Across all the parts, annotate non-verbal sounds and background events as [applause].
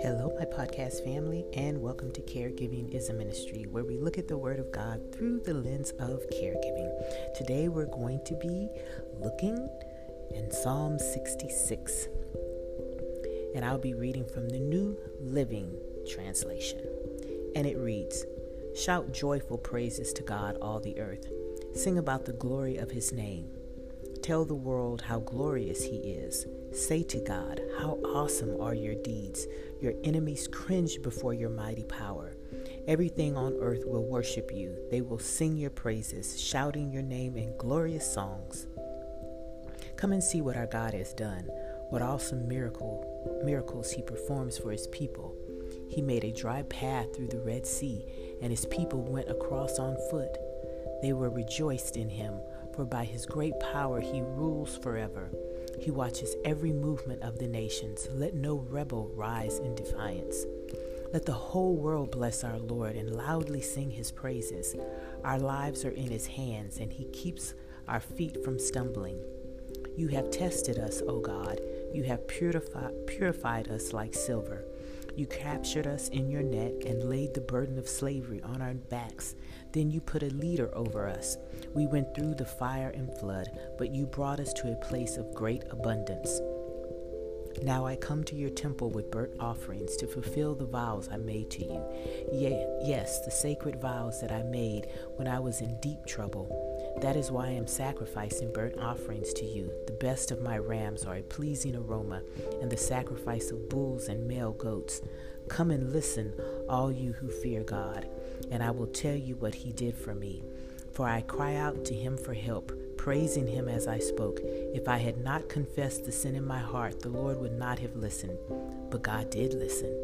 Hello, my podcast family, and welcome to Caregiving is a Ministry, where we look at the Word of God through the lens of caregiving. Today, we're going to be looking in Psalm 66, and I'll be reading from the New Living Translation. And it reads Shout joyful praises to God, all the earth. Sing about the glory of his name. Tell the world how glorious he is. Say to God, How awesome are your deeds! Your enemies cringe before your mighty power. Everything on earth will worship you. They will sing your praises, shouting your name in glorious songs. Come and see what our God has done, what awesome miracle, miracles he performs for his people. He made a dry path through the Red Sea, and his people went across on foot. They were rejoiced in him, for by his great power he rules forever. He watches every movement of the nations. Let no rebel rise in defiance. Let the whole world bless our Lord and loudly sing his praises. Our lives are in his hands, and he keeps our feet from stumbling. You have tested us, O God. You have purified, purified us like silver. You captured us in your net and laid the burden of slavery on our backs. Then you put a leader over us. We went through the fire and flood, but you brought us to a place of great abundance. Now I come to your temple with burnt offerings to fulfill the vows I made to you. Yea, yes, the sacred vows that I made when I was in deep trouble. That is why I am sacrificing burnt offerings to you. The best of my rams are a pleasing aroma, and the sacrifice of bulls and male goats. Come and listen, all you who fear God, and I will tell you what he did for me. For I cry out to him for help, praising him as I spoke. If I had not confessed the sin in my heart, the Lord would not have listened. But God did listen.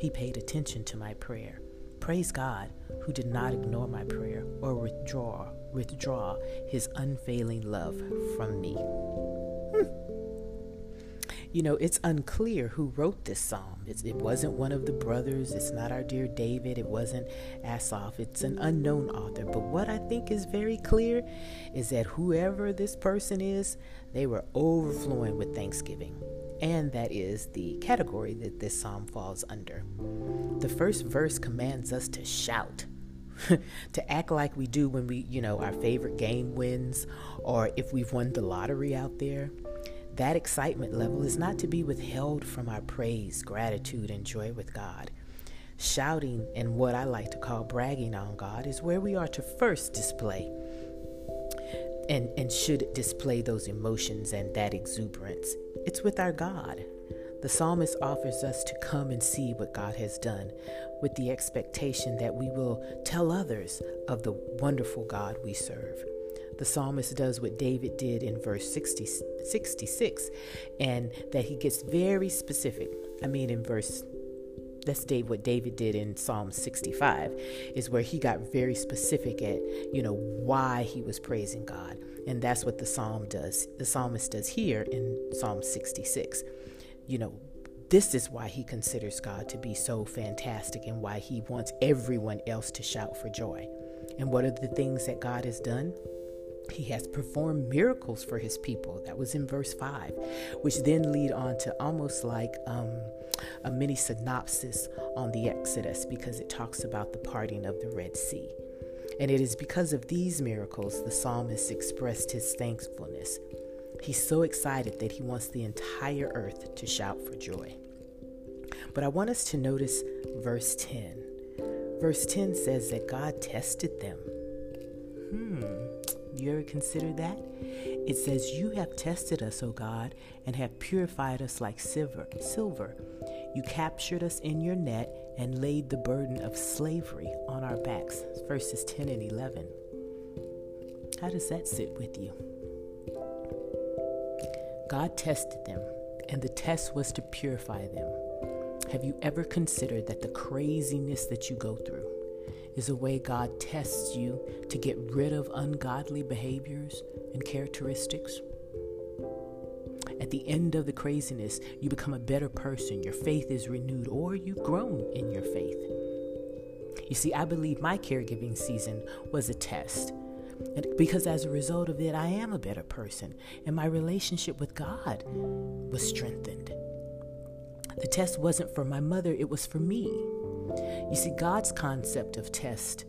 He paid attention to my prayer. Praise God, who did not ignore my prayer or withdraw withdraw his unfailing love from me. Hmm. You know, it's unclear who wrote this psalm. It's, it wasn't one of the brothers. It's not our dear David. It wasn't Asaph. It's an unknown author. But what I think is very clear is that whoever this person is, they were overflowing with thanksgiving and that is the category that this psalm falls under. The first verse commands us to shout. [laughs] to act like we do when we, you know, our favorite game wins or if we've won the lottery out there. That excitement level is not to be withheld from our praise, gratitude, and joy with God. Shouting and what I like to call bragging on God is where we are to first display and, and should display those emotions and that exuberance. It's with our God. The psalmist offers us to come and see what God has done with the expectation that we will tell others of the wonderful God we serve. The psalmist does what David did in verse 60, 66 and that he gets very specific. I mean, in verse that's Dave what David did in Psalm 65 is where he got very specific at you know why he was praising God and that's what the psalm does the psalmist does here in Psalm 66 you know this is why he considers God to be so fantastic and why he wants everyone else to shout for joy and what are the things that God has done he has performed miracles for his people. That was in verse 5, which then lead on to almost like um, a mini synopsis on the Exodus because it talks about the parting of the Red Sea. And it is because of these miracles the psalmist expressed his thankfulness. He's so excited that he wants the entire earth to shout for joy. But I want us to notice verse 10. Verse 10 says that God tested them. Hmm, you ever consider that? It says, You have tested us, O God, and have purified us like silver. silver. You captured us in your net and laid the burden of slavery on our backs. Verses 10 and 11. How does that sit with you? God tested them, and the test was to purify them. Have you ever considered that the craziness that you go through is a way God tests you to get rid of ungodly behaviors and characteristics? At the end of the craziness, you become a better person, your faith is renewed, or you've grown in your faith. You see, I believe my caregiving season was a test. Because as a result of it, I am a better person. And my relationship with God was strengthened. The test wasn't for my mother, it was for me. You see, God's concept of test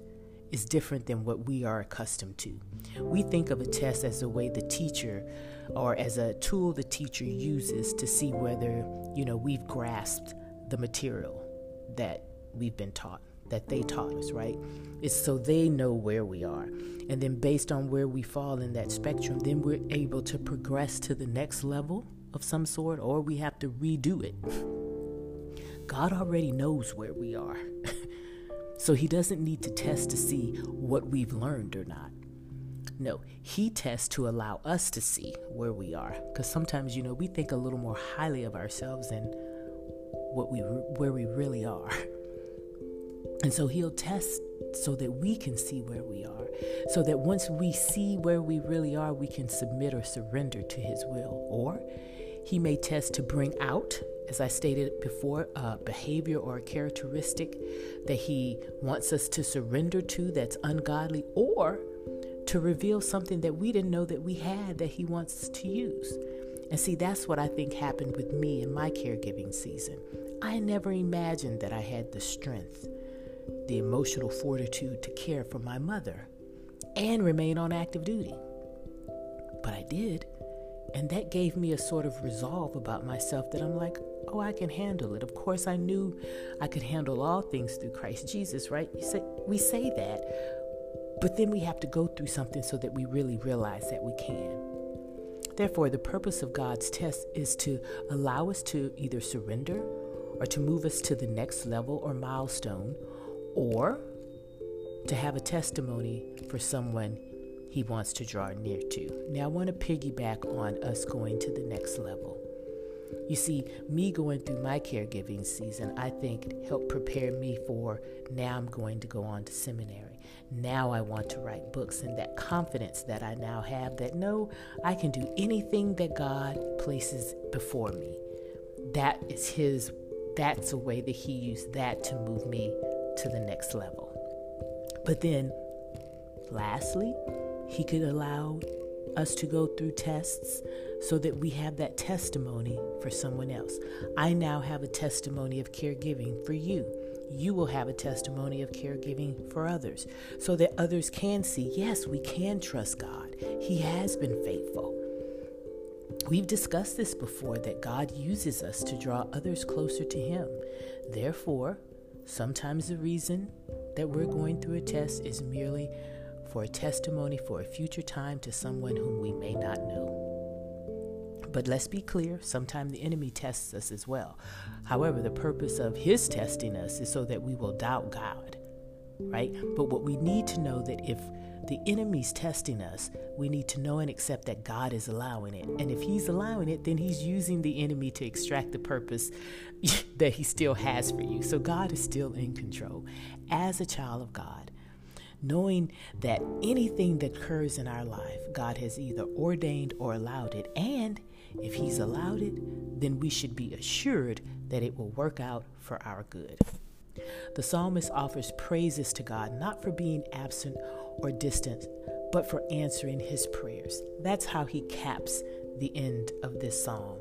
is different than what we are accustomed to. We think of a test as a way the teacher or as a tool the teacher uses to see whether, you know, we've grasped the material that we've been taught, that they taught us, right? It's so they know where we are. And then based on where we fall in that spectrum, then we're able to progress to the next level of some sort or we have to redo it. God already knows where we are. [laughs] so he doesn't need to test to see what we've learned or not. No, he tests to allow us to see where we are. Because sometimes, you know, we think a little more highly of ourselves than what we where we really are. [laughs] And so he'll test so that we can see where we are. So that once we see where we really are, we can submit or surrender to his will. Or he may test to bring out, as I stated before, a behavior or a characteristic that he wants us to surrender to that's ungodly, or to reveal something that we didn't know that we had that he wants to use. And see, that's what I think happened with me in my caregiving season. I never imagined that I had the strength, the emotional fortitude to care for my mother and remain on active duty. But I did. And that gave me a sort of resolve about myself that I'm like, oh, I can handle it. Of course, I knew I could handle all things through Christ Jesus, right? You say, we say that, but then we have to go through something so that we really realize that we can. Therefore, the purpose of God's test is to allow us to either surrender or to move us to the next level or milestone, or to have a testimony for someone he wants to draw near to. Now, I want to piggyback on us going to the next level. You see, me going through my caregiving season, I think helped prepare me for now I'm going to go on to seminary. Now I want to write books, and that confidence that I now have that no, I can do anything that God places before me. That is His, that's a way that He used that to move me to the next level. But then, lastly, he could allow us to go through tests so that we have that testimony for someone else. I now have a testimony of caregiving for you. You will have a testimony of caregiving for others so that others can see yes, we can trust God. He has been faithful. We've discussed this before that God uses us to draw others closer to Him. Therefore, sometimes the reason that we're going through a test is merely for a testimony for a future time to someone whom we may not know. But let's be clear, sometimes the enemy tests us as well. However, the purpose of his testing us is so that we will doubt God, right? But what we need to know that if the enemy's testing us, we need to know and accept that God is allowing it. And if he's allowing it, then he's using the enemy to extract the purpose [laughs] that he still has for you. So God is still in control. As a child of God, knowing that anything that occurs in our life, God has either ordained or allowed it. And if He's allowed it, then we should be assured that it will work out for our good. The psalmist offers praises to God not for being absent or distant, but for answering his prayers. That's how he caps the end of this psalm.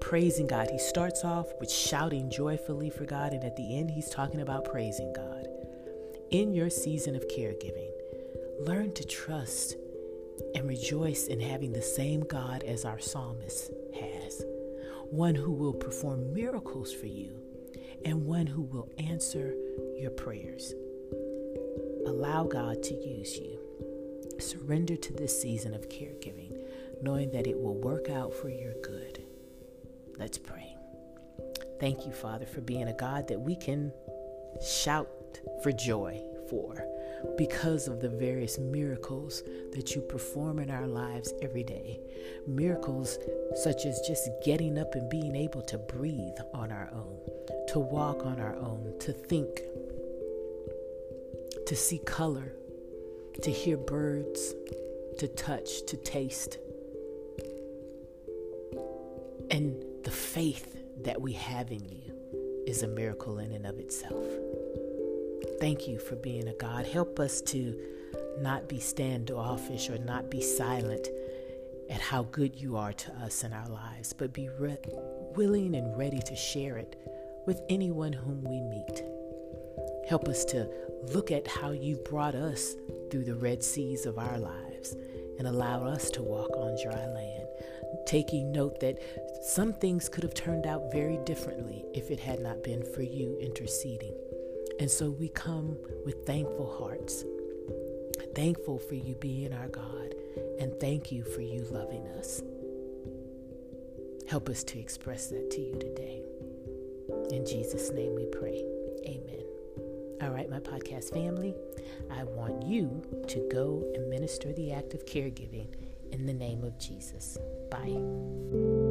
Praising God. He starts off with shouting joyfully for God, and at the end, he's talking about praising God in your season of caregiving, learn to trust and rejoice in having the same God as our psalmist has one who will perform miracles for you and one who will answer your prayers. Allow God to use you. Surrender to this season of caregiving, knowing that it will work out for your good. Let's pray. Thank you, Father, for being a God that we can shout for joy for because of the various miracles that you perform in our lives every day. Miracles such as just getting up and being able to breathe on our own, to walk on our own, to think, to see color, to hear birds, to touch, to taste. And the faith that we have in you is a miracle in and of itself. Thank you for being a God. Help us to not be standoffish or not be silent at how good you are to us in our lives, but be re- willing and ready to share it with anyone whom we meet. Help us to look at how you brought us through the red seas of our lives and allow us to walk on dry land, taking note that some things could have turned out very differently if it had not been for you interceding. And so we come with thankful hearts, thankful for you being our God, and thank you for you loving us. Help us to express that to you today. In Jesus' name we pray. Amen. All right, my podcast family, I want you to go and minister the act of caregiving in the name of Jesus. Bye.